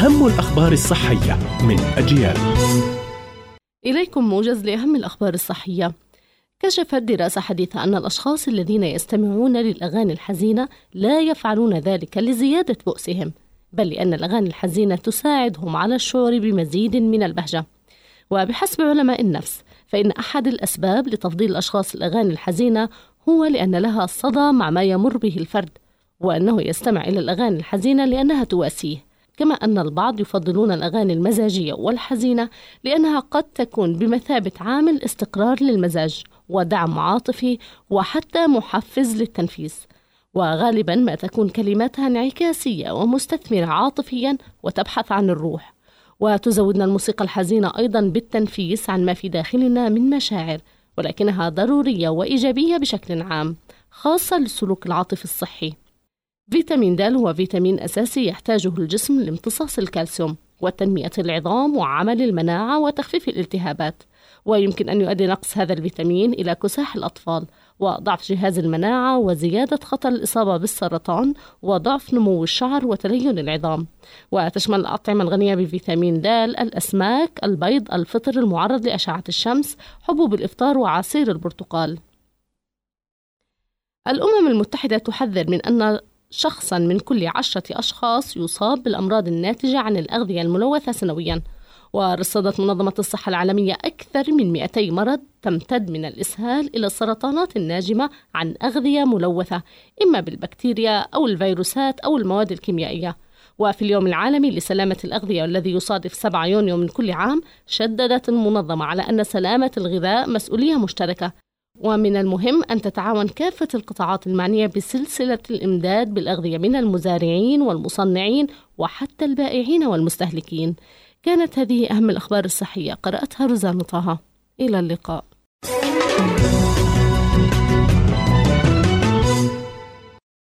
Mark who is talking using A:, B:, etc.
A: أهم الأخبار الصحية من أجيال.
B: إليكم موجز لأهم الأخبار الصحية. كشفت دراسة حديثة أن الأشخاص الذين يستمعون للأغاني الحزينة لا يفعلون ذلك لزيادة بؤسهم بل لأن الأغاني الحزينة تساعدهم على الشعور بمزيد من البهجة. وبحسب علماء النفس فإن أحد الأسباب لتفضيل الأشخاص الأغاني الحزينة هو لأن لها صدى مع ما يمر به الفرد وأنه يستمع إلى الأغاني الحزينة لأنها تواسيه. كما أن البعض يفضلون الأغاني المزاجية والحزينة لأنها قد تكون بمثابة عامل استقرار للمزاج ودعم عاطفي وحتى محفز للتنفيس. وغالبا ما تكون كلماتها انعكاسية ومستثمرة عاطفيا وتبحث عن الروح. وتزودنا الموسيقى الحزينة أيضا بالتنفيس عن ما في داخلنا من مشاعر ولكنها ضرورية وإيجابية بشكل عام خاصة للسلوك العاطفي الصحي. فيتامين د هو فيتامين أساسي يحتاجه الجسم لامتصاص الكالسيوم وتنمية العظام وعمل المناعة وتخفيف الالتهابات. ويمكن أن يؤدي نقص هذا الفيتامين إلى كساح الأطفال وضعف جهاز المناعة وزيادة خطر الإصابة بالسرطان وضعف نمو الشعر وتلين العظام. وتشمل الأطعمة الغنية بفيتامين د الأسماك البيض الفطر المعرض لأشعة الشمس حبوب الإفطار وعصير البرتقال. الأمم المتحدة تحذر من أن شخصا من كل عشرة أشخاص يصاب بالأمراض الناتجة عن الأغذية الملوثة سنويا. ورصدت منظمة الصحة العالمية أكثر من 200 مرض تمتد من الإسهال إلى السرطانات الناجمة عن أغذية ملوثة إما بالبكتيريا أو الفيروسات أو المواد الكيميائية. وفي اليوم العالمي لسلامة الأغذية والذي يصادف 7 يونيو من كل عام شددت المنظمة على أن سلامة الغذاء مسؤولية مشتركة. ومن المهم أن تتعاون كافة القطاعات المعنية بسلسلة الإمداد بالأغذية من المزارعين والمصنعين وحتى البائعين والمستهلكين. كانت هذه أهم الأخبار الصحية. قرأتها روزان طه. إلى اللقاء.